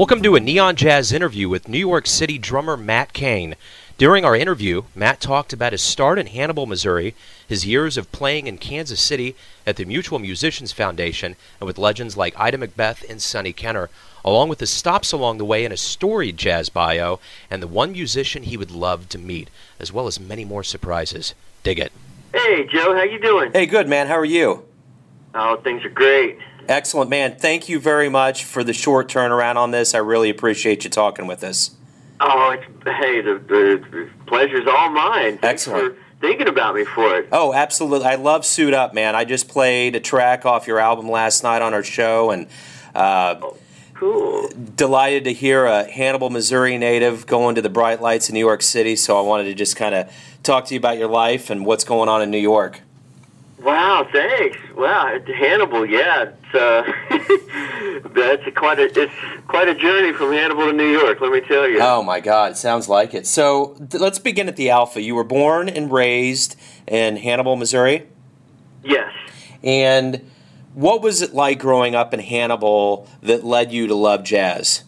Welcome to a Neon Jazz interview with New York City drummer Matt Kane. During our interview, Matt talked about his start in Hannibal, Missouri, his years of playing in Kansas City at the Mutual Musicians Foundation, and with legends like Ida McBeth and Sonny Kenner, along with his stops along the way in a storied jazz bio, and the one musician he would love to meet, as well as many more surprises. Dig it. Hey, Joe, how you doing? Hey, good, man. How are you? Oh, things are great. Excellent, man. Thank you very much for the short turnaround on this. I really appreciate you talking with us. Oh, it's, hey, the, the pleasure's all mine. Thanks Excellent. For thinking about me for it. Oh, absolutely. I love Suit Up, man. I just played a track off your album last night on our show, and uh, oh, cool. Delighted to hear a Hannibal, Missouri native going to the bright lights in New York City. So I wanted to just kind of talk to you about your life and what's going on in New York. Wow, thanks. Wow, Hannibal, yeah, it's, uh, that's a, quite a it's quite a journey from Hannibal to New York. Let me tell you. Oh my God, sounds like it. So th- let's begin at the Alpha. You were born and raised in Hannibal, Missouri. Yes. And what was it like growing up in Hannibal that led you to love jazz?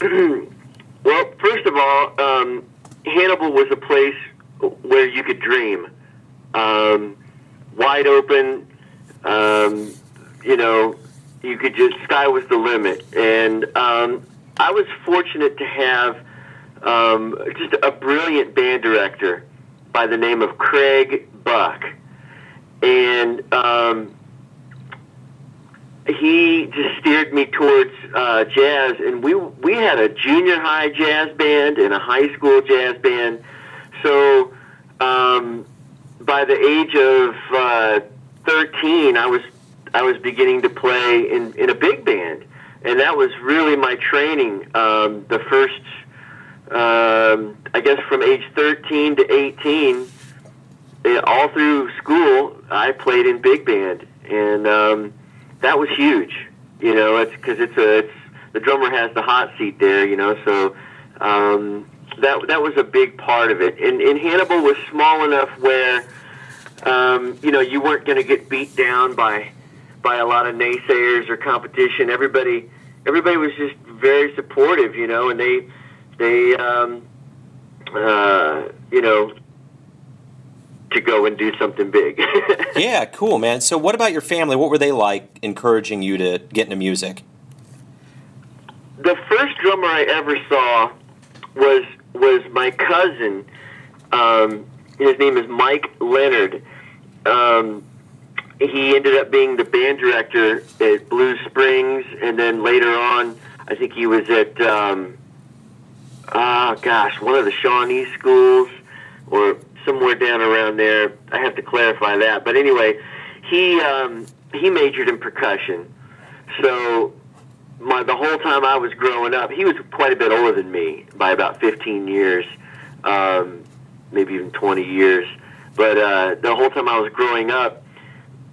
well, first of all, um, Hannibal was a place where you could dream um, wide open. Um, you know, you could just sky was the limit, and um, I was fortunate to have um, just a brilliant band director by the name of Craig Buck, and um, he just steered me towards uh, jazz. And we we had a junior high jazz band and a high school jazz band, so. Um, by the age of uh, 13, I was I was beginning to play in, in a big band, and that was really my training. Um, the first, um, I guess, from age 13 to 18, eh, all through school, I played in big band, and um, that was huge. You know, it's because it's a it's the drummer has the hot seat there. You know, so. Um, that that was a big part of it. And, and Hannibal was small enough where um, you know you weren't going to get beat down by by a lot of naysayers or competition. Everybody everybody was just very supportive, you know, and they they um, uh, you know to go and do something big. yeah, cool, man. So, what about your family? What were they like encouraging you to get into music? The first drummer I ever saw was was my cousin. Um, his name is Mike Leonard. Um, he ended up being the band director at Blue Springs, and then later on, I think he was at, um, oh gosh, one of the Shawnee schools, or somewhere down around there. I have to clarify that, but anyway, he um, he majored in percussion. So my the whole time I was growing up, he was quite a bit older than me by about 15 years, um, maybe even 20 years. But uh, the whole time I was growing up,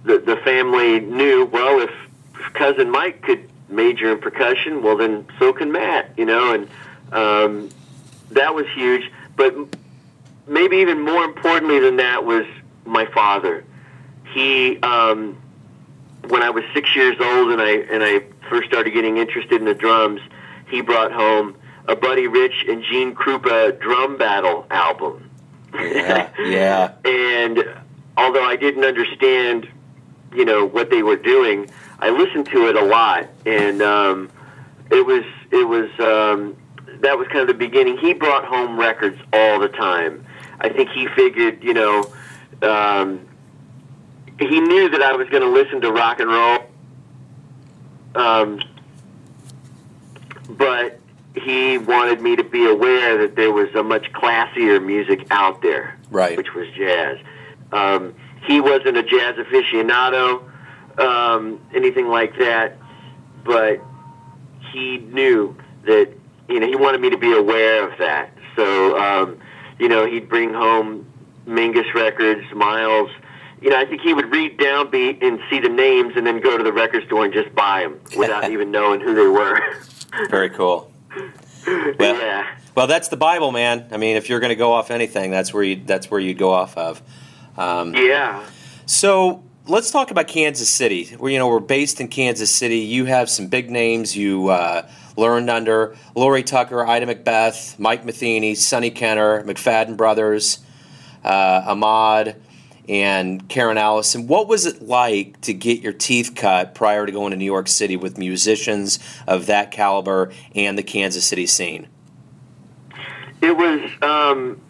the the family knew well if, if cousin Mike could major in percussion, well then so can Matt, you know, and um, that was huge. But maybe even more importantly than that was my father. He um, when I was six years old and I and I first started getting interested in the drums, he brought home a Buddy Rich and Gene Krupa drum battle album. Yeah, yeah. and although I didn't understand, you know, what they were doing, I listened to it a lot, and um, it was it was um, that was kind of the beginning. He brought home records all the time. I think he figured, you know. Um, he knew that I was going to listen to rock and roll, um, but he wanted me to be aware that there was a much classier music out there, right? Which was jazz. Um, he wasn't a jazz aficionado, um, anything like that, but he knew that you know he wanted me to be aware of that. So um, you know he'd bring home Mingus records, Miles you know, I think he would read downbeat and see the names and then go to the record store and just buy them without even knowing who they were. Very cool. Well, yeah. Well, that's the Bible, man. I mean, if you're going to go off anything, that's where you that's where you go off of. Um, yeah. So, let's talk about Kansas City. We're, you know, we're based in Kansas City. You have some big names you uh, learned under Lori Tucker, Ida McBeth, Mike Metheny, Sonny Kenner, McFadden Brothers, uh, Ahmad, and Karrin Allyson. What was it like to get your teeth cut prior to going to New York City with musicians of that caliber and the Kansas City scene? It was, um,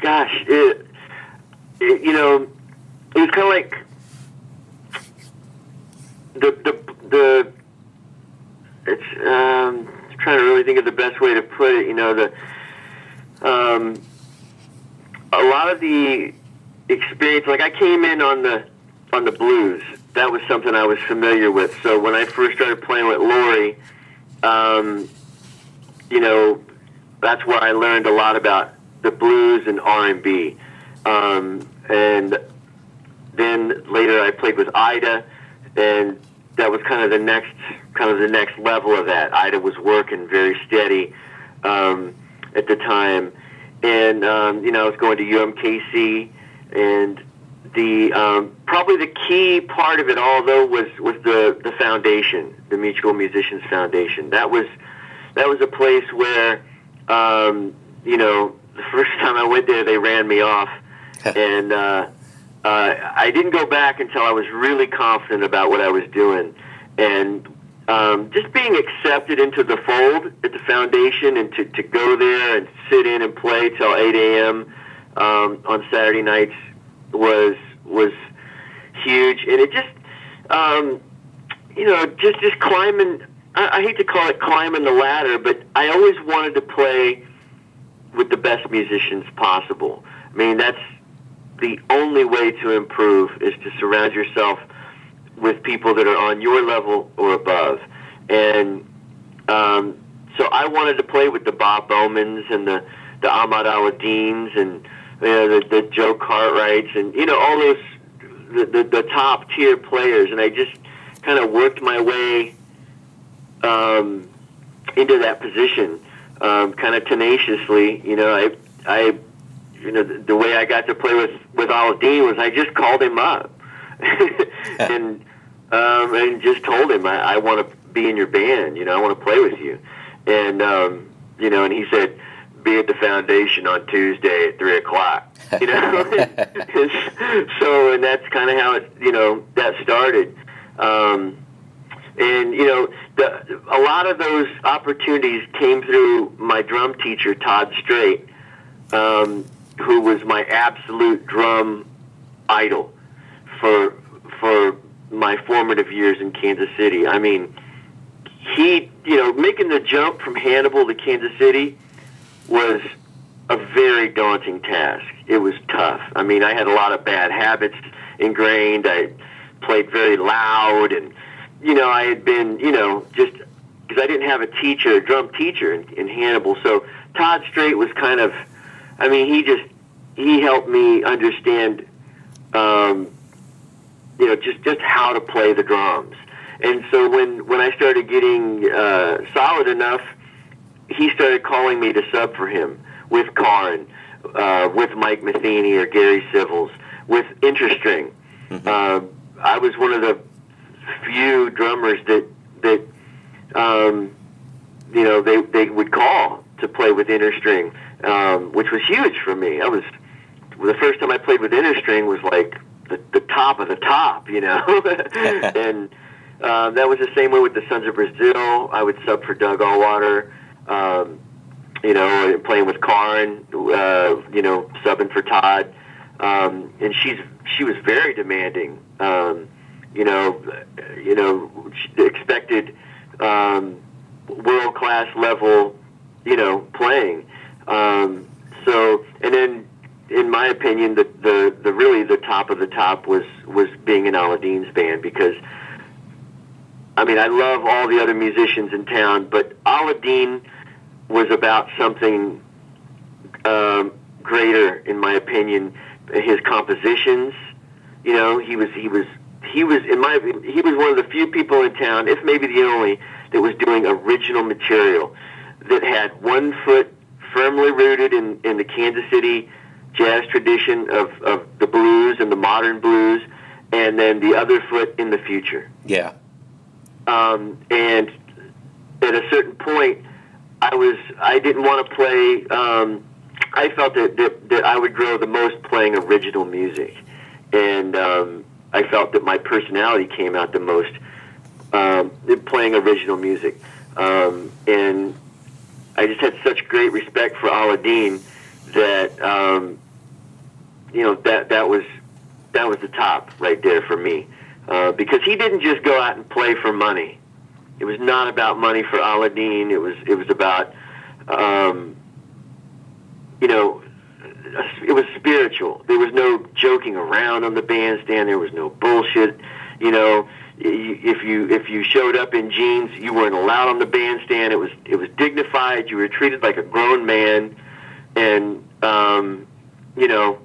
gosh, it, it, you know, it was kind of like the the the. It's um, I'm trying to really think of the best way to put it. You know, the um, a lot of the experience. Like I came in on the on the blues. That was something I was familiar with. So when I first started playing with Lori, um, you know, that's where I learned a lot about the blues and R and B. Um, and then later I played with Ida, and that was kind of the next kind of the next level of that. Ida was working very steady um, at the time, and um, you know I was going to UMKC, and the um, probably the key part of it all though was was the the foundation, the Mutual Musicians Foundation. That was that was a place where um, you know the first time I went there they ran me off, and uh, uh, I didn't go back until I was really confident about what I was doing, and um, just being accepted into the fold at the foundation, and to, to go there and sit in and play till 8 a.m. Um, on Saturday nights was was huge, and it just um, you know just just climbing. I, I hate to call it climbing the ladder, but I always wanted to play with the best musicians possible. I mean, that's the only way to improve is to surround yourself with people that are on your level or above. And um, so I wanted to play with the Bob Bowmans and the the Ahmad Alaadeens and you know, the, the Joe Cartwrights and you know all those the, the, the top tier players. And I just kind of worked my way um, into that position, um, kind of tenaciously. You know, I I you know, the, the way I got to play with with Alaadeen was I just called him up and um, and just told him I, I want to be in your band. You know, I want to play with you. And um, you know, and he said, "Be at the foundation on Tuesday at three o'clock." You know, so and that's kind of how it you know that started. Um, and you know, the, a lot of those opportunities came through my drum teacher, Todd Strait. Um, who was my absolute drum idol for for my formative years in Kansas City. I mean, he, you know, making the jump from Hannibal to Kansas City was a very daunting task. It was tough. I mean, I had a lot of bad habits ingrained. I played very loud and you know, I had been, you know, just because I didn't have a teacher, a drum teacher in, in Hannibal. So Todd Strait was kind of I mean, he just he helped me understand, um, you know, just just how to play the drums. And so when when I started getting uh, solid enough, he started calling me to sub for him with Karrin, uh, with Mike Metheny or Gary Sivils, with Interstring. Mm-hmm. Uh, I was one of the few drummers that that um, you know they they would call to play with Interstring um, which was huge for me. I was the first time I played with Interstring was like the, the top of the top, you know, and uh, that was the same way with the Sons of Brazil. I would sub for Doug Auwarter, um, you know, playing with Karrin, uh, you know, subbing for Todd, um, and she's she was very demanding. Um, you know, you know, expected um, world class level, you know, playing um, so, and then, in my opinion, the, the the really the top of the top was was being in Alaadeen's band because, I mean, I love all the other musicians in town, but Alaadeen was about something um, greater, in my opinion. His compositions, you know, he was he was he was in my he was one of the few people in town, if maybe the only, that was doing original material that had one foot firmly rooted in, in the Kansas City jazz tradition of, of the blues and the modern blues, and then the other foot in the future. Yeah. Um, and at a certain point, I was I didn't want to play. Um, I felt that, that that I would grow the most playing original music, and um, I felt that my personality came out the most um, playing original music. Um, and I just had such great respect for Alaadeen that um, you know that that was that was the top right there for me uh, because he didn't just go out and play for money. It was not about money for Alaadeen. It was it was about um, you know it was spiritual. There was no joking around on the bandstand. There was no bullshit. You know, if you if you showed up in jeans, you weren't allowed on the bandstand. It was it was dignified. You were treated like a grown man, and um, you know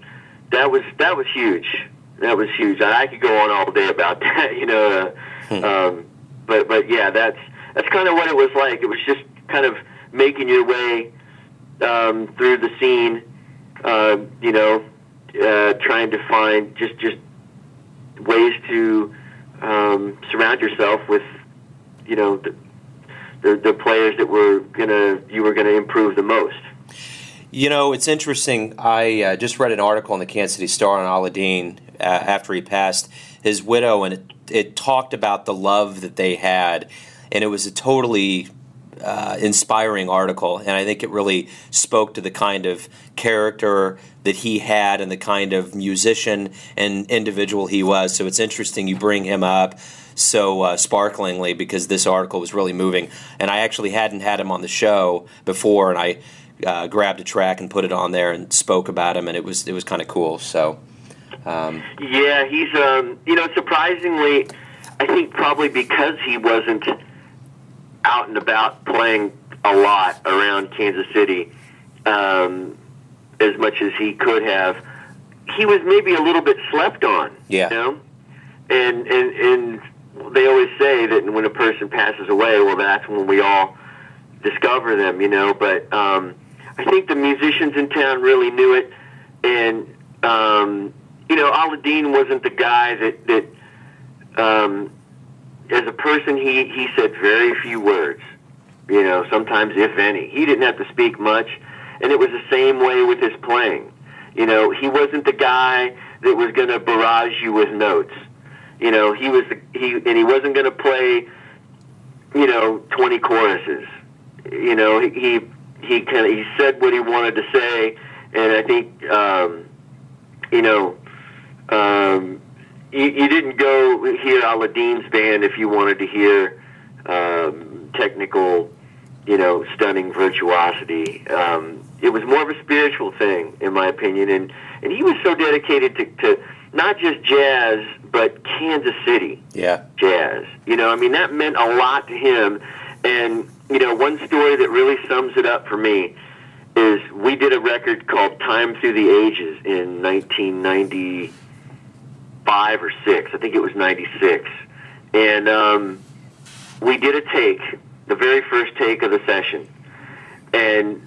that was that was huge. That was huge. I could go on all day about that. You know, uh, um, but but yeah, that's that's kind of what it was like. It was just kind of making your way um, through the scene. Uh, you know, uh, trying to find just just ways to um, surround yourself with, you know, the, the, the players that were gonna you were gonna improve the most. You know, it's interesting. I uh, just read an article in the Kansas City Star on Alaadeen uh, after he passed his widow, and it, talked about the love that they had, and it was a totally uh, inspiring article, and I think it really spoke to the kind of character that he had and the kind of musician and individual he was. So it's interesting you bring him up so uh, sparklingly because this article was really moving, and I actually hadn't had him on the show before, and I uh, grabbed a track and put it on there and spoke about him, and it was it was kind of cool. So. Um, yeah, he's um, you know surprisingly, I think probably because he wasn't out and about playing a lot around Kansas City um, as much as he could have. He was maybe a little bit slept on. Yeah. You know? And and and they always say that when a person passes away, well, that's when we all discover them. You know, but um, I think the musicians in town really knew it, and um, you know, Alaadeen wasn't the guy that that um, as a person, he he said very few words. You know, sometimes if any. He didn't have to speak much, and it was the same way with his playing. You know, he wasn't the guy that was going to barrage you with notes. You know, he was the, he and he wasn't going to play. You know, twenty choruses. You know, he he, kind of he said what he wanted to say, and I think um, you know. Um, you, you didn't go hear Alaadeen's band if you wanted to hear um, technical, you know, stunning virtuosity. Um, it was more of a spiritual thing, in my opinion, and and he was so dedicated to, to not just jazz but Kansas City yeah. jazz. You know, I mean that meant a lot to him. And you know, one story that really sums it up for me is we did a record called "Time Through the Ages" in 1990 five or six. I think it was ninety six, and um, we did a take, the very first take of the session, and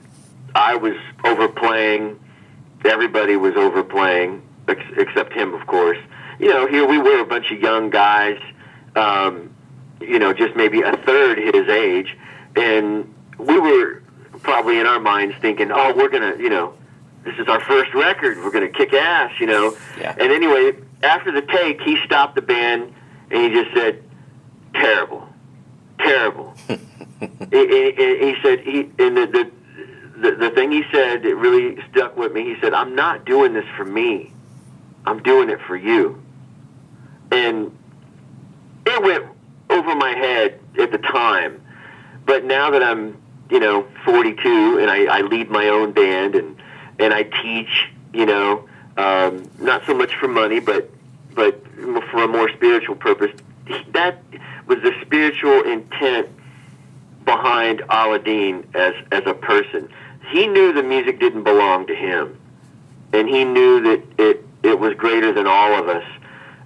I was overplaying. Everybody was overplaying, ex- except him, of course. You know, here we were, a bunch of young guys. Um, you know, just maybe a third his age, and we were probably in our minds thinking, "Oh, we're gonna, you know, this is our first record. We're gonna kick ass," you know. Yeah. And anyway, after the take, he stopped the band and he just said, "Terrible, terrible." he, he, he said he and the, the the the thing he said that really stuck with me. He said, "I'm not doing this for me. I'm doing it for you." And it went over my head at the time, but now that I'm you know 42 and I, I lead my own band and and I teach, you know um, not so much for money, but but for a more spiritual purpose. That was the spiritual intent behind Alaadeen as as a person. He knew the music didn't belong to him, and he knew that it it was greater than all of us.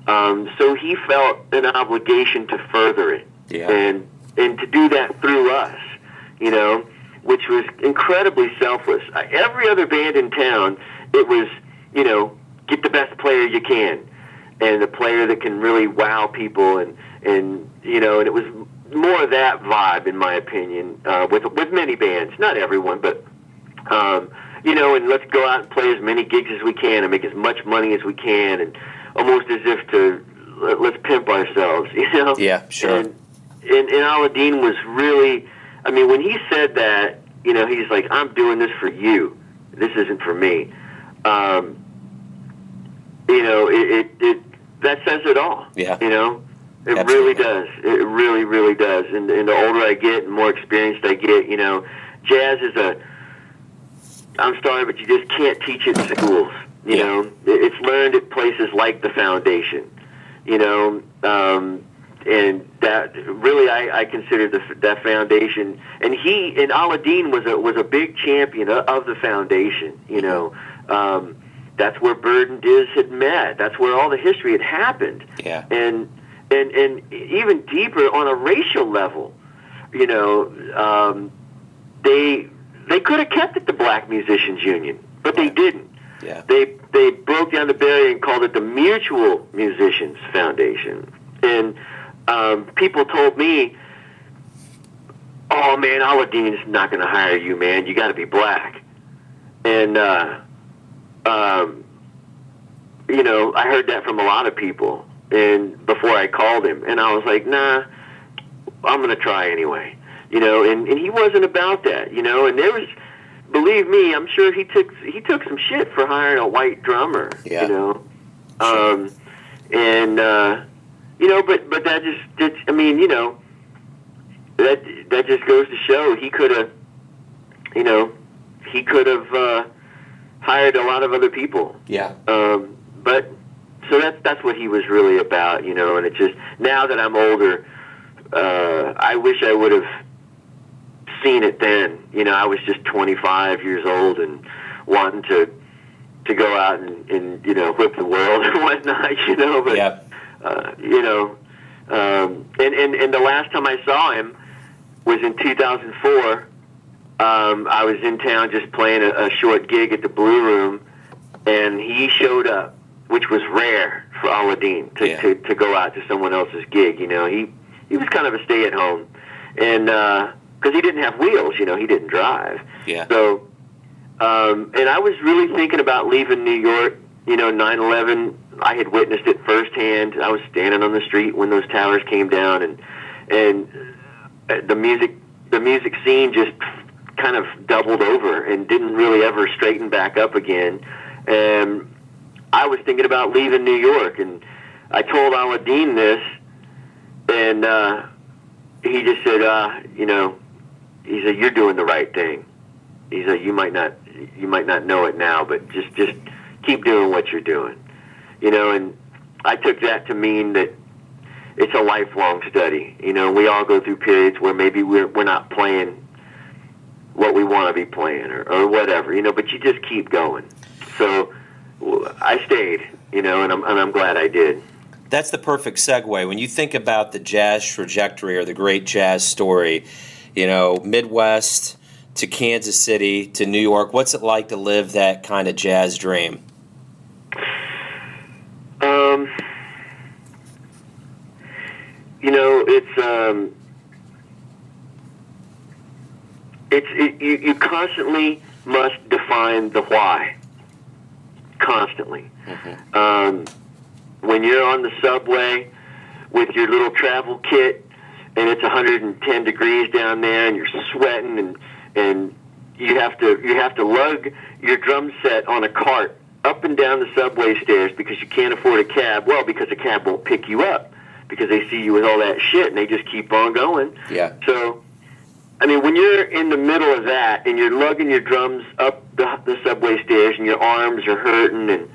Um, so he felt an obligation to further it, Yeah. and and to do that through us, you know, which was incredibly selfless. Every other band in town, it was you know get the best player you can, and a player that can really wow people, and and you know, and it was more of that vibe, in my opinion, uh, with with many bands, not everyone, but um, you know, and let's go out and play as many gigs as we can and make as much money as we can, and almost as if to let, let's pimp ourselves, you know. Yeah, sure. And and, and Alaadeen was really, I mean, when he said that, you know, he's like, I'm doing this for you. This isn't for me. Um, you know, it, it, it that says it all. Yeah. You know, it Absolutely. really does. It really, really does. And, and the older I get, and more experienced I get, you know, jazz is a. I'm sorry, but you just can't teach it in schools. You Yeah. know, It- it's learned at places like the foundation. You know, um, and that really I, I consider the, that foundation. And he and Alaadeen was a was a big champion of, of the foundation. You know, um, that's where Bird and Diz had met. That's where all the history had happened Yeah. and and and even deeper on a racial level, you know, um, they they could have kept it the Black Musicians Union, but they didn't. Yeah. They they broke down the barrier and called it the Mutual Musicians Foundation, and um, people told me, "Oh man, Alaadeen's not going to hire you, man. You got to be black." And uh, um, you know, I heard that from a lot of people, and before I called him, and I was like, "Nah, I'm going to try anyway." You know, and and he wasn't about that, you know, and there was. Believe me, I'm sure he took he took some shit for hiring a white drummer. Yeah. You know, um, and uh, you know, but but that just it's, I mean, you know, that that just goes to show he could have, you know, he could have uh, hired a lot of other people. Yeah. Um, but so that's that's what he was really about, you know. And it just now that I'm older, uh, I wish I would have seen it then. You know, I was just 25 years old and wanting to to go out and, and you know whip the world and whatnot. You know, but Yeah. uh, you know, um, and, and and the last time I saw him was in 2004. Um, I was in town just playing a, a short gig at the Blue Room, and he showed up, which was rare for Alaadeen to, Yeah. to, to go out to someone else's gig. You know, he he was kind of a stay at home, and because he didn't have wheels, you know, he didn't drive. Yeah. So, um, and I was really thinking about leaving New York. You know, 9/11. I had witnessed it firsthand. I was standing on the street when those towers came down, and and uh, the music the music scene just kind of doubled over and didn't really ever straighten back up again. And I was thinking about leaving New York, and I told Alaadeen this, and uh, he just said, uh, you know, he said, "You're doing the right thing." He said, "You might not, you might not know it now, but just, just keep doing what you're doing." You know, and I took that to mean that it's a lifelong study. You know, we all go through periods where maybe we're we're not playing what we want to be playing or, or whatever. You know, but you just keep going. So I stayed. You know, and I'm and I'm glad I did. That's the perfect segue. When you think about the jazz trajectory or the great jazz story, you know, Midwest to Kansas City to New York, what's it like to live that kind of jazz dream? Um, you know, it's um, it's it, you, you constantly must define the why. Constantly. Um, when you're on the subway with your little travel kit and it's 110 degrees down there and you're sweating and and you have to you have to lug your drum set on a cart up and down the subway stairs because you can't afford a cab. Well, because a cab won't pick you up because they see you with all that shit and they just keep on going. Yeah. So, I mean, when you're in the middle of that and you're lugging your drums up the, the subway stairs and your arms are hurting and,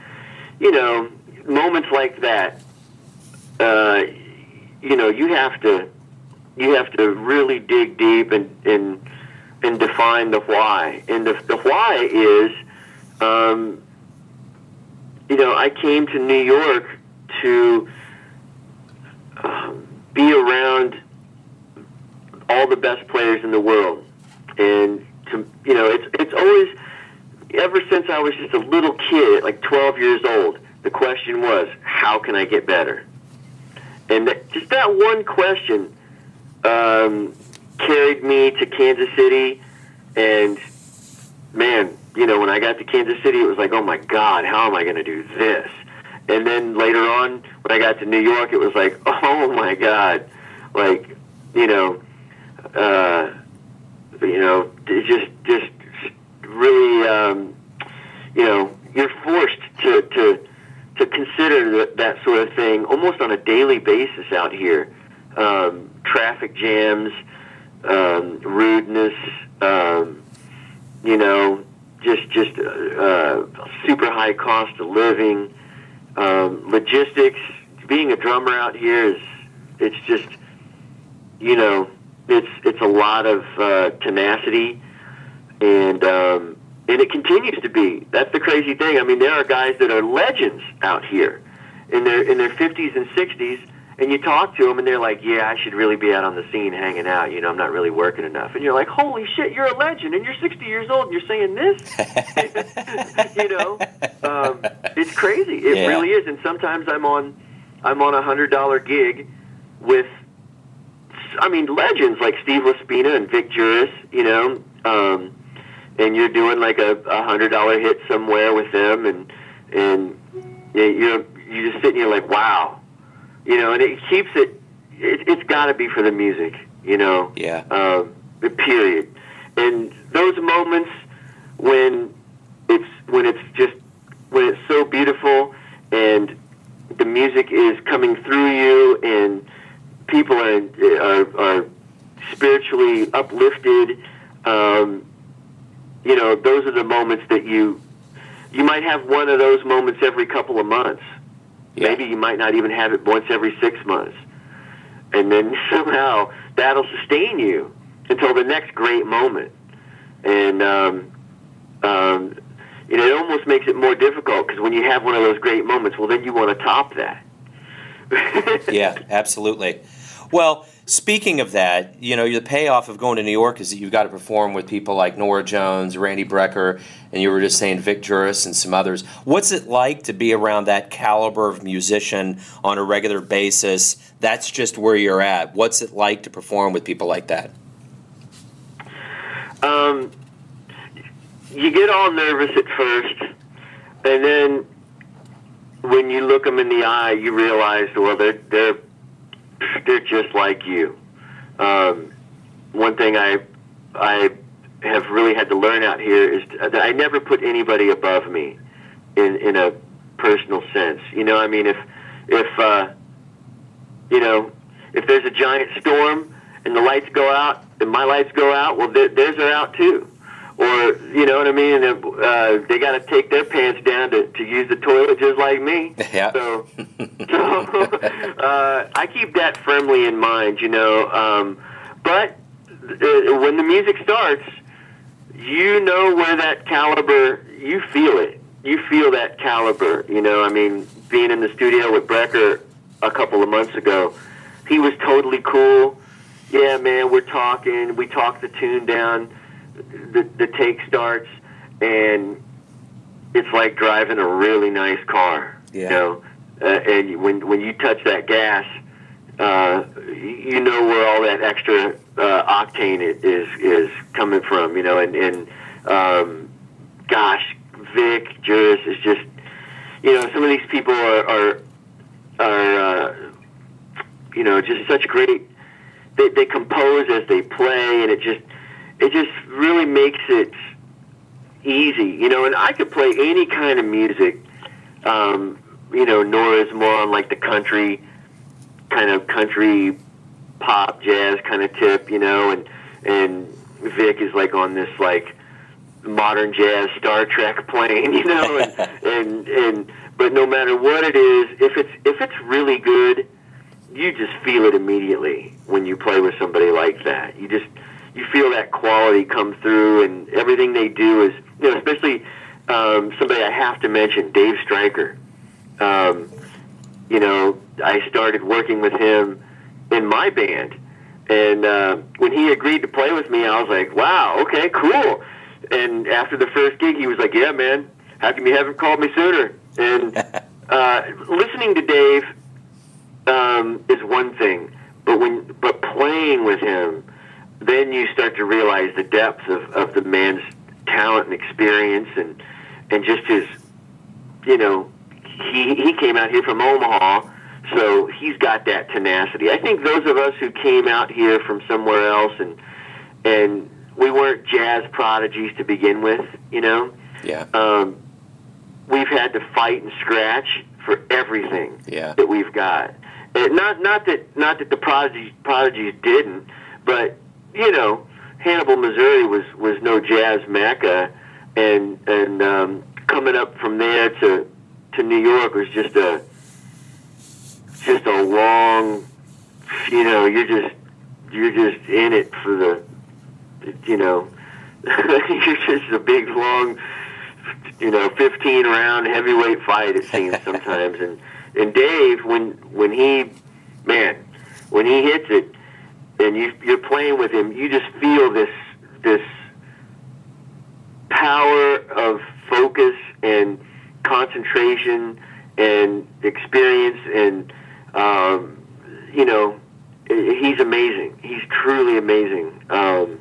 you know, moments like that, uh, you know, you have to, you have to really dig deep and, and, and define the why. And the, the why is, um, you know, I came to New York to um, be around all the best players in the world, and to you know, it's it's always ever since I was just a little kid, like 12 years old, the question was, how can I get better? And that, just that one question um, carried me to Kansas City, and man, you know, when I got to Kansas City, it was like, oh my God, how am I going to do this? And then later on, when I got to New York, it was like, oh my God, like, you know, uh, you know, just just really, um, you know, you're forced to to to consider that, that sort of thing almost on a daily basis out here. Um, traffic jams, um, rudeness, um, you know, just just uh, uh, super high cost of living, um, logistics. Being a drummer out here is it's just you know it's it's a lot of uh, tenacity and um, and it continues to be. That's the crazy thing. I mean, there are guys that are legends out here in their in their 50s and 60s, and you talk to them, and they're like, "Yeah, I should really be out on the scene, hanging out. You know, I'm not really working enough." And you're like, "Holy shit, you're a legend, and you're 60 years old, and you're saying this." you know, um, it's crazy. It Yeah. really is. And sometimes I'm on I'm on a hundred dollar gig with. I mean, legends like Steve LaSpina and Vic Juris, you know, um, and you're doing like a, a hundred dollar hit somewhere with them, and and you you're you just sitting here like, wow, you know, and it keeps it. it it's got to be for the music, you know. Yeah. Um, the period. And those moments when it's when it's just when it's so beautiful and the music is coming through you and people are are, are spiritually uplifted. Um, you know, those are the moments that you you might have one of those moments every couple of months. Yeah. Maybe you might not even have it once every six months. And then somehow that'll sustain you until the next great moment. And, um, um, you know, it almost makes it more difficult because when you have one of those great moments, well, then you want to top that. yeah, absolutely. Well, speaking of that, you know, the payoff of going to New York is that you've got to perform with people like Norah Jones, Randy Brecker, and you were just saying Vic Juris and some others. What's it like to be around that caliber of musician on a regular basis? That's just where you're at. What's it like to perform with people like that? Um, you get all nervous at first, and then when you look them in the eye, you realize, well, they're they're they're just like you. Um, one thing I I have really had to learn out here is that I never put anybody above me in in a personal sense. You know, I mean, if if uh, you know if there's a giant storm and the lights go out and my lights go out, well, their, theirs are out too. Or you know what I mean? And, uh, they got to take their pants down to, to use the toilet just like me. Yeah. So, so uh, I keep that firmly in mind, you know. Um, but uh, when the music starts, you know where that caliber. You feel it. You feel that caliber. You know, I mean, being in the studio with Brecker a couple of months ago, he was totally cool. Yeah, man, we're talking. We talked the tune down. The the take starts, and it's like driving a really nice car. Yeah. You know, uh, and when when you touch that gas, uh, you know where all that extra uh, octane is is coming from. You know, and and um, gosh, Vic Juris is just you know some of these people are are, are uh, you know just such great. They, they compose as they play, and it just it just really makes it easy, you know. And I could play any kind of music. Um, you know, Norah's more on like the country kind of country pop jazz kind of tip, you know, and and Vic is like on this like modern jazz Star Trek plane, you know, and and and but no matter what it is, if it's if it's really good, you just feel it immediately when you play with somebody like that. You just you feel that quality come through, and everything they do is you know, especially um, somebody I have to mention, Dave Stryker. Um, you know, I started working with him in my band, and uh, when he agreed to play with me, I was like, "Wow, okay, cool." And after the first gig, he was like, "Yeah, man, how come you haven't called me sooner?" And uh, listening to Dave um, is one thing, but when but playing with him, then you start to realize the depth of, of the man's talent and experience, and and just his, you know, he he came out here from Omaha, so he's got that tenacity. I think those of us who came out here from somewhere else and and we weren't jazz prodigies to begin with, you know. Yeah. Um, we've had to fight and scratch for everything Yeah. that we've got. And not not that not that the prodigies prodigies didn't, but you know, Hannibal, Missouri was was no jazz mecca, and and um, coming up from there to to New York was just a just a long, you know, you're just you're just in it for the, you know, you're just a big long, you know, 15 round heavyweight fight. It seems sometimes, and and Dave when when he, man, when he hits it, and you you're playing with him, you just feel this this power of focus and concentration and experience and um, you know he's amazing. He's truly amazing. Um,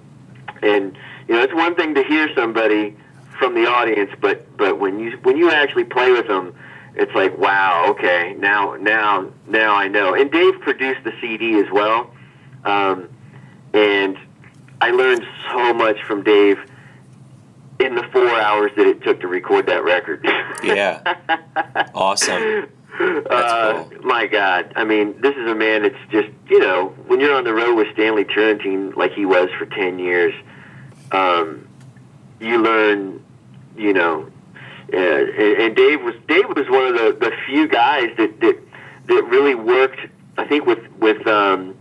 and you know it's one thing to hear somebody from the audience but but when you when you actually play with them it's like wow okay now now now I know. And Dave produced the CD as well um, and I learned so much from Dave in the four hours that it took to record that record. Yeah. Awesome. uh, cool. My God, I mean, this is a man that's just you know when you're on the road with Stanley Turrentine like he was for ten years, um, you learn, you know, uh, and, and Dave was Dave was one of the, the few guys that, that that really worked. I think with with um,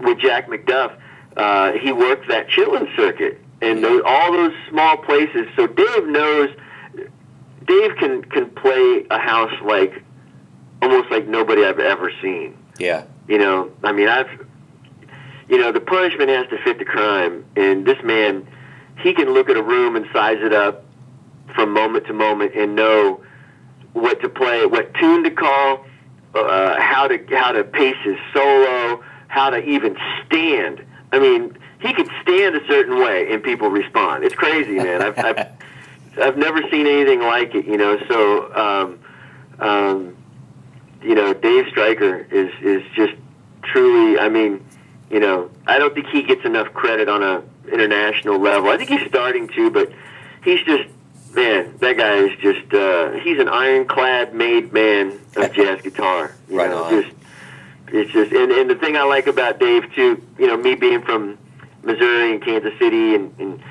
with Jack McDuff, uh, he worked that Chitlin circuit and those, all those small places. So Dave knows. Dave can can play a house like almost like nobody I've ever seen. Yeah. You know, I mean, I've, you know, the punishment has to fit the crime, and this man, he can look at a room and size it up from moment to moment and know what to play, what tune to call, uh, how to how to pace his solo, how to even stand. I mean, he could stand a certain way and people respond. It's crazy, man. I've I've, I've never seen anything like it. You know, so. Um, um, you know, Dave Stryker is is just truly. I mean, you know, I don't think he gets enough credit on a international level. I think he's starting to, but he's just man. That guy is just uh, he's an ironclad made man of jazz guitar. You Right know, on. just it's just and, and the thing I like about Dave too, you know, me being from Missouri and Kansas City and, and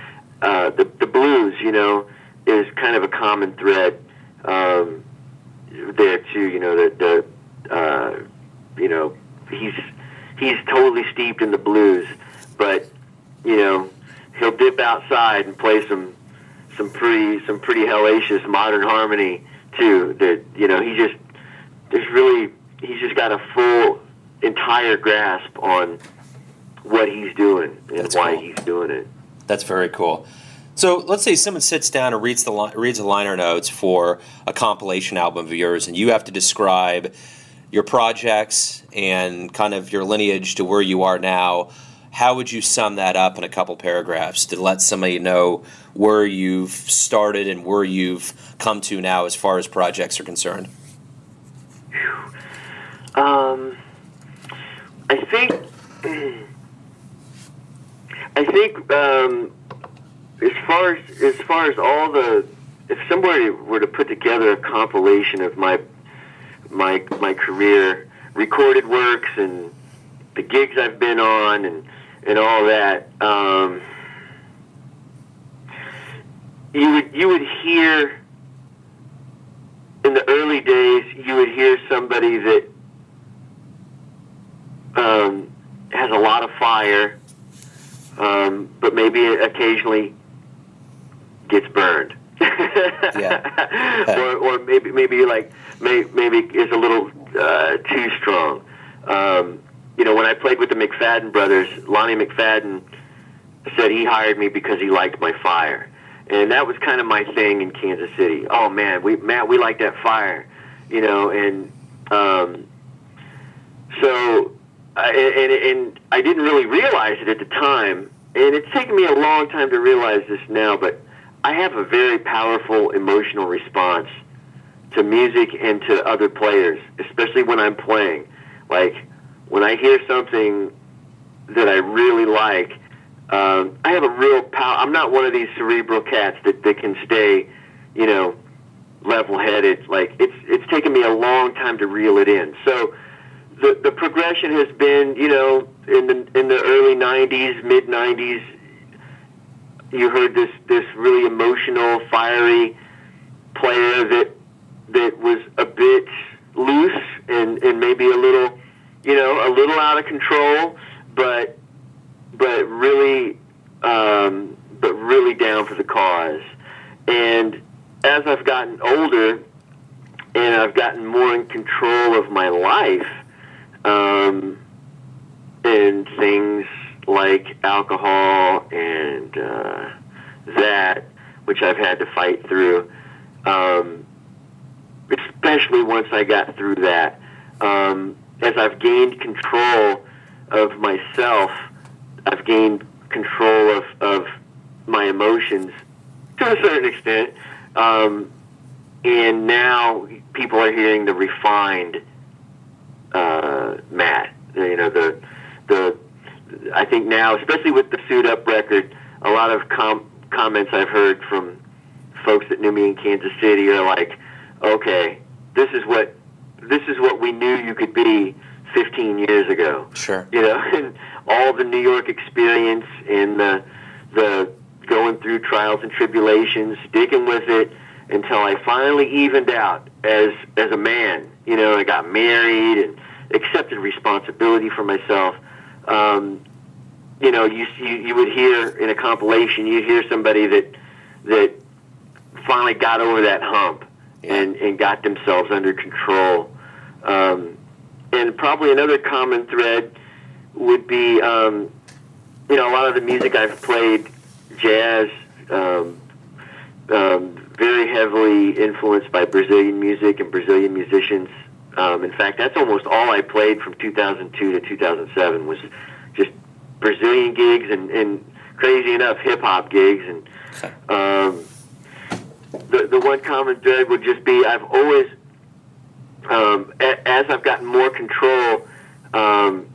uh, the the blues, you know, is kind of a common thread. Um, there too. You know that the uh, you know he's he's totally steeped in the blues, but you know he'll dip outside and play some some pretty some pretty hellacious modern harmony too. That you know he just there's really he's just got a full entire grasp on what he's doing and That's why cool. he's doing it. That's very cool. So let's say someone sits down and reads the li- reads the liner notes for a compilation album of yours, and you have to describe your projects and kind of your lineage to where you are now. How would you sum that up in a couple paragraphs to let somebody know where you've started and where you've come to now as far as projects are concerned? Um, I think I think um, as far as as far as all the if somebody were to put together a compilation of my my my career, recorded works and the gigs I've been on and and all that, um, you would you would hear in the early days you would hear somebody that um, has a lot of fire, um, but maybe occasionally gets burned. Yeah. or, or maybe maybe like may, maybe is a little uh, too strong. Um, you know, when I played with the McFadden brothers, Lonnie McFadden said he hired me because he liked my fire, and that was kind of my thing in Kansas City. Oh man, we Matt, we like that fire, you know, and um, so I, and, and I didn't really realize it at the time, and it's taken me a long time to realize this now, but I have a very powerful emotional response to music and to other players, especially when I'm playing. Like when I hear something that I really like, um, I have a real power. I'm not one of these cerebral cats that, that can stay, you know, level-headed. Like it's it's taken me a long time to reel it in. So the the progression has been, you know, in the in the early '90s, mid '90s. You heard this this really emotional, fiery player that that was a bit loose and and maybe a little, you know, a little out of control, but but really, um, but really down for the cause. And as I've gotten older and I've gotten more in control of my life, um, and things like alcohol and uh, that, which I've had to fight through, um, especially once I got through that. Um, as I've gained control of myself, I've gained control of, of my emotions to a certain extent. Um, and now people are hearing the refined uh, Matt. You know the the. I think now, especially with the suit up record, a lot of com- comments I've heard from folks that knew me in Kansas City are like, "Okay, this is what this is what we knew you could be 15 years ago." Sure. You know, and all the New York experience and the the going through trials and tribulations, sticking with it until I finally evened out as as a man. You know, I got married and accepted responsibility for myself. Um, you know, you, you you would hear in a compilation, you hear somebody that that finally got over that hump Yeah. and and got themselves under control. Um, and probably another common thread would be, um, you know, a lot of the music I've played, jazz, um, um, very heavily influenced by Brazilian music and Brazilian musicians. Um, in fact, that's almost all I played from 2002 to 2007 was just Brazilian gigs and, and crazy enough, hip hop gigs. And um, the the one common thread would just be I've always, um, a, as I've gotten more control, um,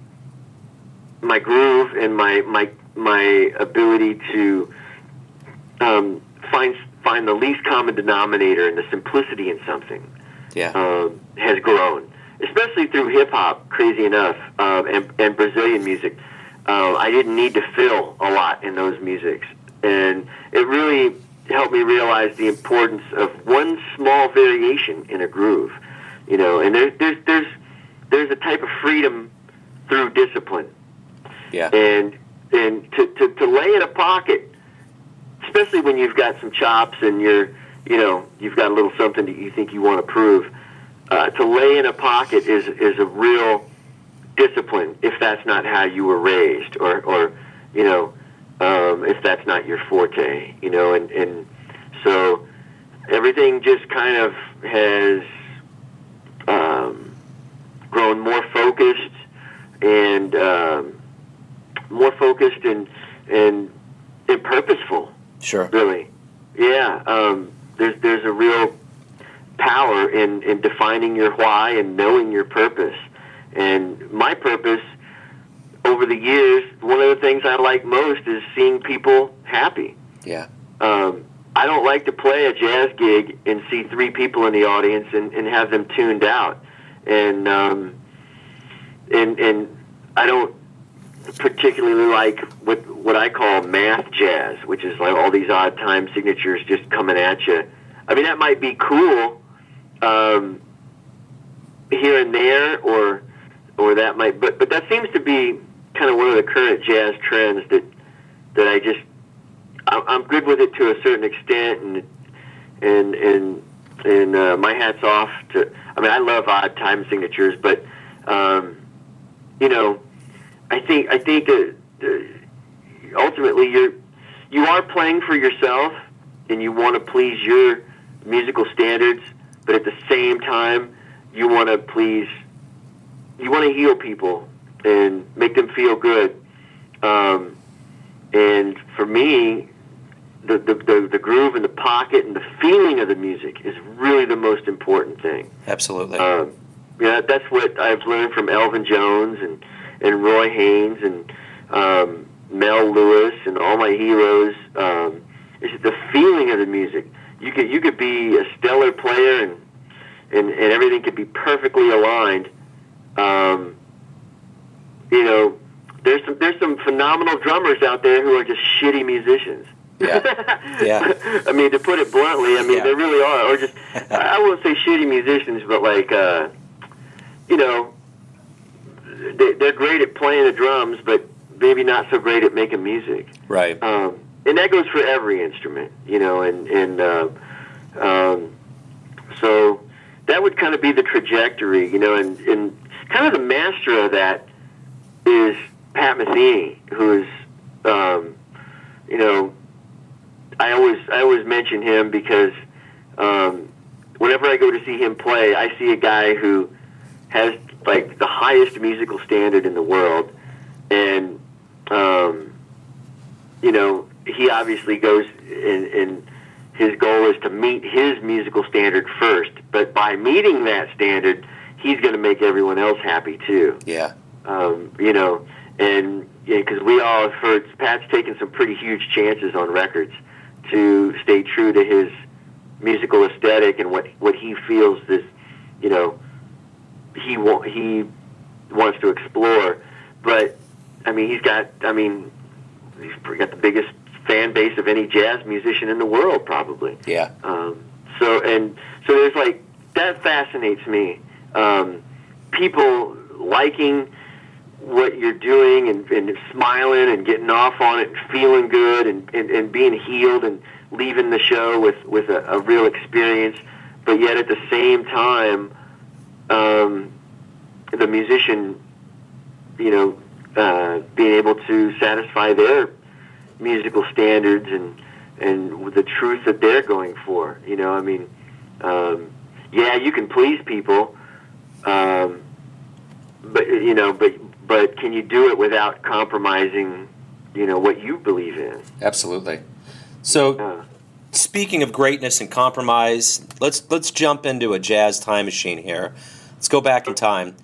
my groove and my my my ability to um, find find the least common denominator and the simplicity in something Yeah. um, has grown, especially through hip hop. Crazy enough, um, and, and Brazilian music. Uh, I didn't need to fill a lot in those musics, and it really helped me realize the importance of one small variation in a groove. You know, and there's there's there's there's a type of freedom through discipline yeah. and and to, to, to lay in a pocket, especially when you've got some chops and you're you know you've got a little something that you think you want to prove. Uh, to lay in a pocket is is a real discipline if that's not how you were raised or or you know um, if that's not your forte you know and and so everything just kind of has um, grown more focused and um, more focused and and and purposeful. Sure. Really, yeah. Um, there's there's a real power in in defining your why and knowing your purpose. And my purpose over the years, one of the things I like most is seeing people happy. Yeah. Um, I don't like to play a jazz gig and see three people in the audience and, and have them tuned out. And um, and and I don't particularly like what what I call math jazz, which is like all these odd time signatures just coming at you. I mean, that might be cool um, here and there, or or that might, but but that seems to be kind of one of the current jazz trends that that I just I'm good with it to a certain extent, and and and and uh, my hats off to. I mean, I love odd time signatures, but um, you know, I think I think that uh, ultimately you're you are playing for yourself, and you want to please your musical standards, but at the same time, you want to please, you want to heal people and make them feel good. Um, and for me, the, the, the, the groove and the pocket and the feeling of the music is really the most important thing. Absolutely. Um, yeah, that's what I've learned from Elvin Jones and, and Roy Haynes and um, Mel Lewis and all my heroes. Um, it's the feeling of the music. You could you could be a stellar player and and, and everything could be perfectly aligned. Um, you know, there's some there's some phenomenal drummers out there who are just shitty musicians. Yeah. Yeah. I mean, to put it bluntly, I mean, Yeah. they really are. Or just, I won't say shitty musicians, but like, uh, you know, they're great at playing the drums, but maybe not so great at making music. right. Um, and that goes for every instrument, you know, and, and, uh, um, so that would kind of be the trajectory, you know, and, and kind of the master of that is Pat Metheny, who is, um, you know, I always I always mention him because um, whenever I go to see him play, I see a guy who has like the highest musical standard in the world, and um, you know he obviously goes and, and his goal is to meet his musical standard first. But by meeting that standard, he's going to make everyone else happy too Yeah. um, you know, and because we all have heard Pat's taken some pretty huge chances on records to stay true to his musical aesthetic and what what he feels this, you know, he wa- he wants to explore. But I mean, he's got I mean, he's got the biggest fan base of any jazz musician in the world, probably. Yeah. Um, so and so there's like that fascinates me. Um, people liking what you're doing and, and smiling and getting off on it, and feeling good and, and, and being healed and leaving the show with with a, a real experience, but yet at the same time, um, the musician, you know, uh, being able to satisfy their musical standards and and the truth that they're going for. You know, I mean, um, yeah, you can please people, um, but you know, but but can you do it without compromising, you know, what you believe in? Absolutely. So, Uh, speaking of greatness and compromise, let's let's jump into a jazz time machine here. Let's go back in time.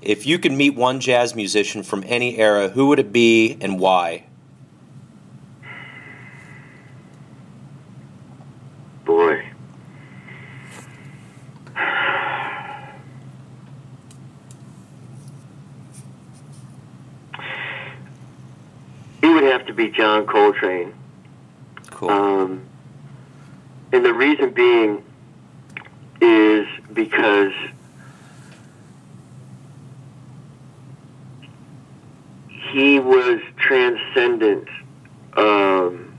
If you could meet one jazz musician from any era, who would it be and why? boy. It would have to be John Coltrane. Cool. Um, and the reason being is because he was transcendent um,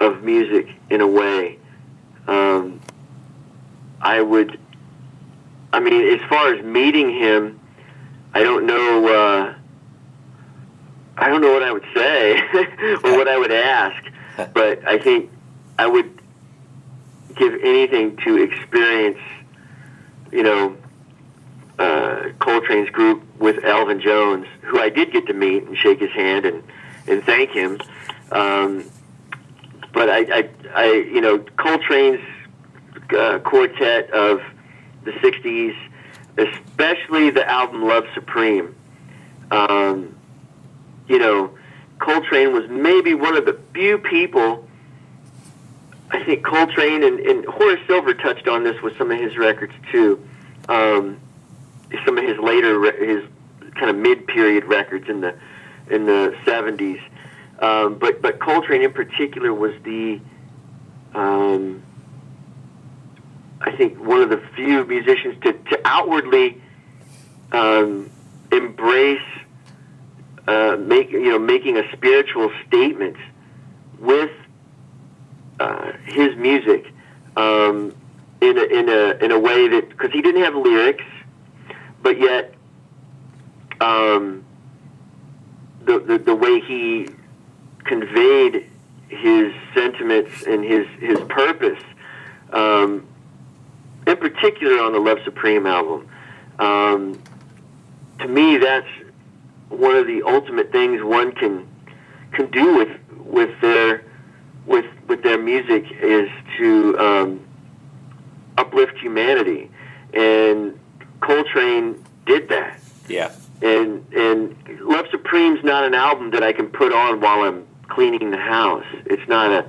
of music in a way. Um, I would, I mean, as far as meeting him, I don't know. Uh, I don't know what I would say or what I would ask, but I think I would give anything to experience, you know, uh, Coltrane's group with Elvin Jones, who I did get to meet and shake his hand and, and thank him. Um, but I, I, I, you know, Coltrane's uh, quartet of the '60s, especially the album "Love Supreme." Um, you know, Coltrane was maybe one of the few people. I think Coltrane and, and Horace Silver touched on this with some of his records too. Um, some of his later, his kind of mid-period records in the in the '70s. Um, but but Coltrane in particular was the, um, I think one of the few musicians to to outwardly um, embrace uh, make you know making a spiritual statement with uh, his music um, in a, in a in a way that because he didn't have lyrics, but yet um, the, the the way he conveyed his sentiments and his his purpose um, in particular on the Love Supreme album. Um, to me, that's one of the ultimate things one can can do with with their with with their music is to um, uplift humanity, and Coltrane did that. Yeah. And and Love Supreme's not an album that I can put on while I'm cleaning the house. It's not a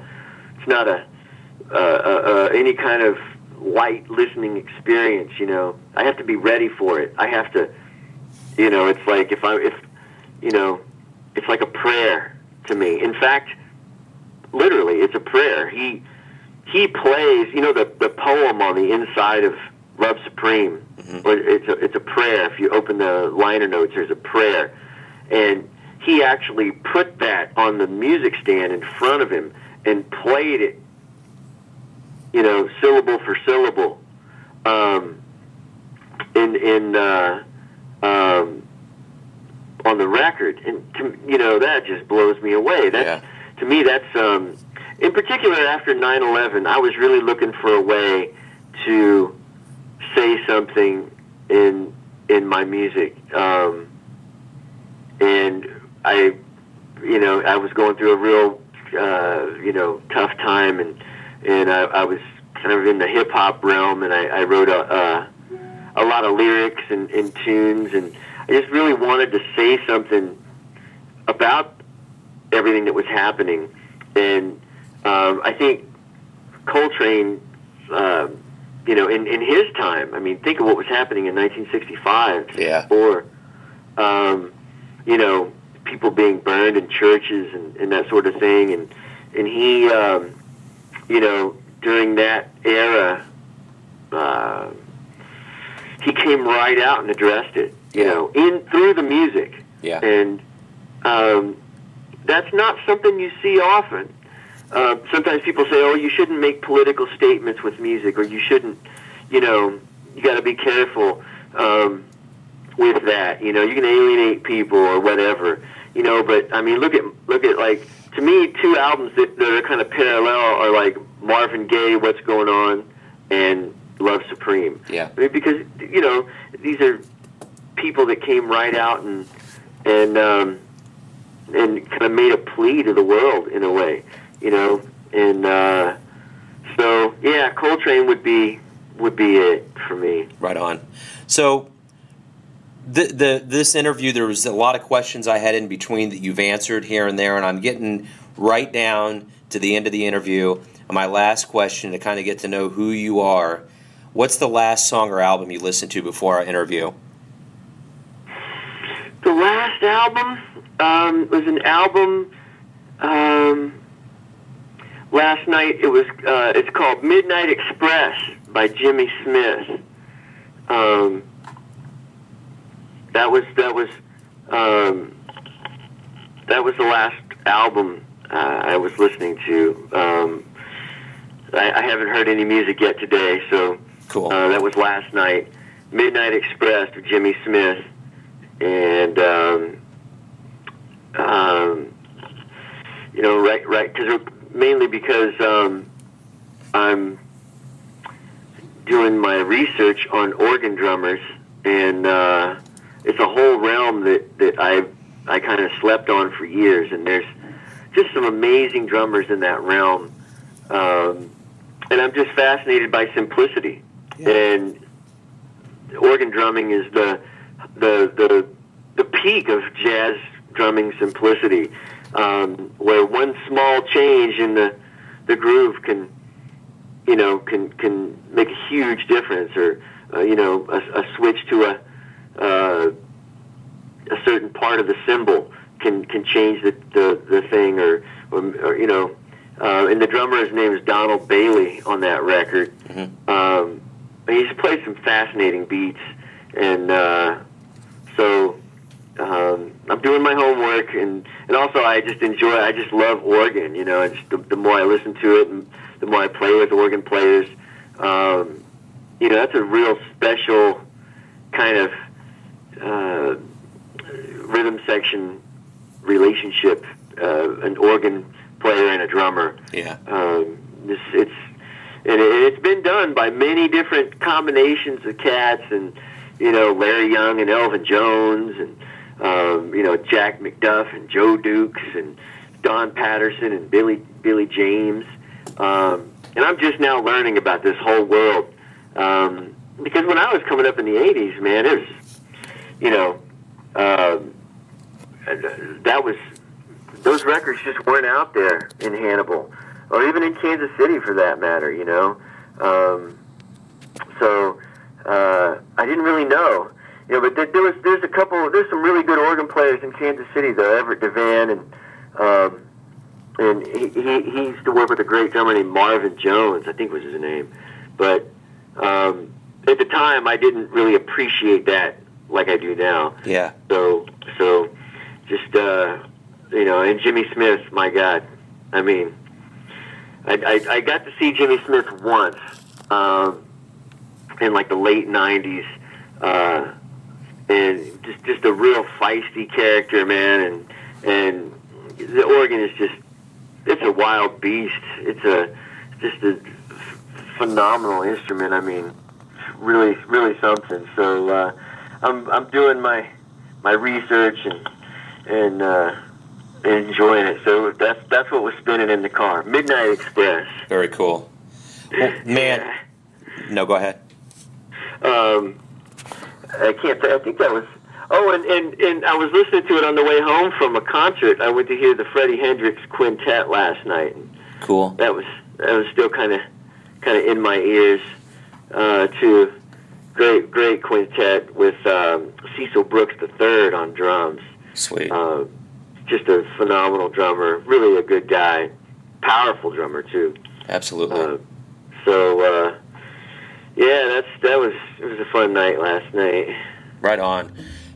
it's not a uh, uh, uh, any kind of light listening experience. You know, I have to be ready for it. I have to, you know, it's like if I if you know, it's like a prayer to me. In fact, literally, it's a prayer. He he plays. You know, the the poem on the inside of Love Supreme. Mm-hmm. It's a it's a prayer. If you open the liner notes, there's a prayer, and he actually put that on the music stand in front of him and played it. You know, syllable for syllable. Um, in in uh, um, on the record, and to, you know that just blows me away. That yeah. To me, that's um, in particular after 9/11. I was really looking for a way to say something in in my music, um, and I, you know, I was going through a real, uh, you know, tough time, and and I, I was kind of in the hip hop realm, and I, I wrote a, a a lot of lyrics and, and tunes, and I just really wanted to say something about everything that was happening, and um, I think Coltrane. Uh, you know, in, in his time, I mean, think of what was happening in 1965. Yeah. Or, um, you know, people being burned in churches and, and that sort of thing. And, and he, um, you know, during that era, uh, he came right out and addressed it, you yeah. know, in through the music. Yeah. And um, that's not something you see often. Uh, sometimes people say, "Oh, you shouldn't make political statements with music, or you shouldn't, you know, you got to be careful um, with that. You know, you can alienate people or whatever. You know, but I mean, look at look at like to me, two albums that, that are kind of parallel are like Marvin Gaye, "What's Going On," and Love Supreme. Yeah, I mean, because you know these are people that came right out and and um, and kind of made a plea to the world in a way you know, and uh, so yeah, Coltrane would be would be it for me. Right on. So the, the this interview, there was a lot of questions I had in between that you've answered here and there, and I'm getting right down to the end of the interview. My last question to kind of get to know who you are. What's the last song or album you listened to before our interview? The last album um, was an album. Um, last night it was uh, it's called Midnight Express by Jimmy Smith. Um, that was that was um, that was the last album uh, I was listening to. Um, I, I haven't heard any music yet today, so cool. Uh, that was last night. Midnight Express with Jimmy Smith, and um, um, you know, right, right, because mainly because um, I'm doing my research on organ drummers, and uh, it's a whole realm that that I I kind of slept on for years, and there's just some amazing drummers in that realm, um, and I'm just fascinated by simplicity, yeah. and organ drumming is the the the the peak of jazz drumming simplicity um, where one small change in the the groove can you know can can make a huge difference, or uh, you know a, a switch to a uh, a certain part of the cymbal can can change the the, the thing, or, or, or you know. Uh, and the drummer's name is Donald Bailey on that record. Mm-hmm. Um, he's played some fascinating beats, and uh, so um, I'm doing my homework, and and also I just enjoy. I just love organ. You know, just the, the more I listen to it, and the more I play with organ players, um, you know, that's a real special kind of uh, rhythm section relationship. Uh, an organ player and a drummer. Yeah. Um, it's it's and it, it's been done by many different combinations of cats, and you know Larry Young and Elvin Jones, and um, you know Jack McDuff and Joe Dukes and Don Patterson and Billy Billy James. Um, and I'm just now learning about this whole world. Um, because when I was coming up in the '80s, man, it was, you know, uh, that was those records just weren't out there in Hannibal, or even in Kansas City for that matter. You know, um, so uh, I didn't really know. Know, but there, there was there's a couple there's some really good organ players in Kansas City though. Everett DeVan and um, and he, he he used to work with a great drummer named Marvin Jones, I think was his name. But um, at the time, I didn't really appreciate that like I do now. Yeah. So so just uh, you know, and Jimmy Smith, my God, I mean, I I, I got to see Jimmy Smith once um, in like the late '90s. Uh, and just just a real feisty character, man, and and the organ is just it's a wild beast. It's a just a phenomenal instrument. I mean, really, really something. So uh, I'm I'm doing my my research and and uh, enjoying it. So that's that's what was spinning in the car. Midnight Express. Very cool. Well, man, no, go ahead. Um, I can't. I think that was. Oh, and, and and I was listening to it on the way home from a concert. I went to hear the Freddie Hendrix Quintet last night. And Cool. that was that was still kind of kind of in my ears uh, too. Great great quintet with um, Cecil Brooks III on drums. Sweet. Uh, just a phenomenal drummer, really a good guy, powerful drummer too. Absolutely. Uh, so uh, yeah, that's that was it was a fun night last night. Right on,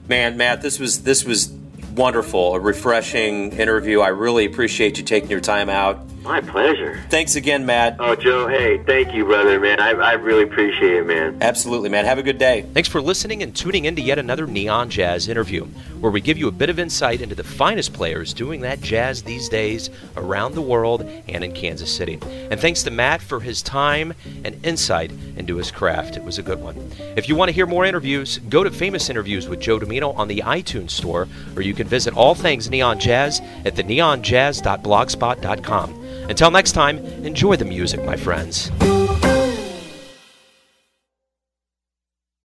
man, Matt. This was this was wonderful, a refreshing interview. I really appreciate you taking your time out. My pleasure. Thanks again, Matt. Oh, Joe, hey, thank you, brother, man. I, I really appreciate it, man. Absolutely, man. Have a good day. Thanks for listening and tuning in to yet another Neon Jazz interview, where we give you a bit of insight into the finest players doing that jazz these days around the world and in Kansas City. And thanks to Matt for his time and insight into his craft. It was a good one. If you want to hear more interviews, go to Famous Interviews with Joe Dimino on the iTunes Store, or you can visit all things Neon Jazz at the neonjazz.blogspot.com. Until next time, enjoy the music, my friends.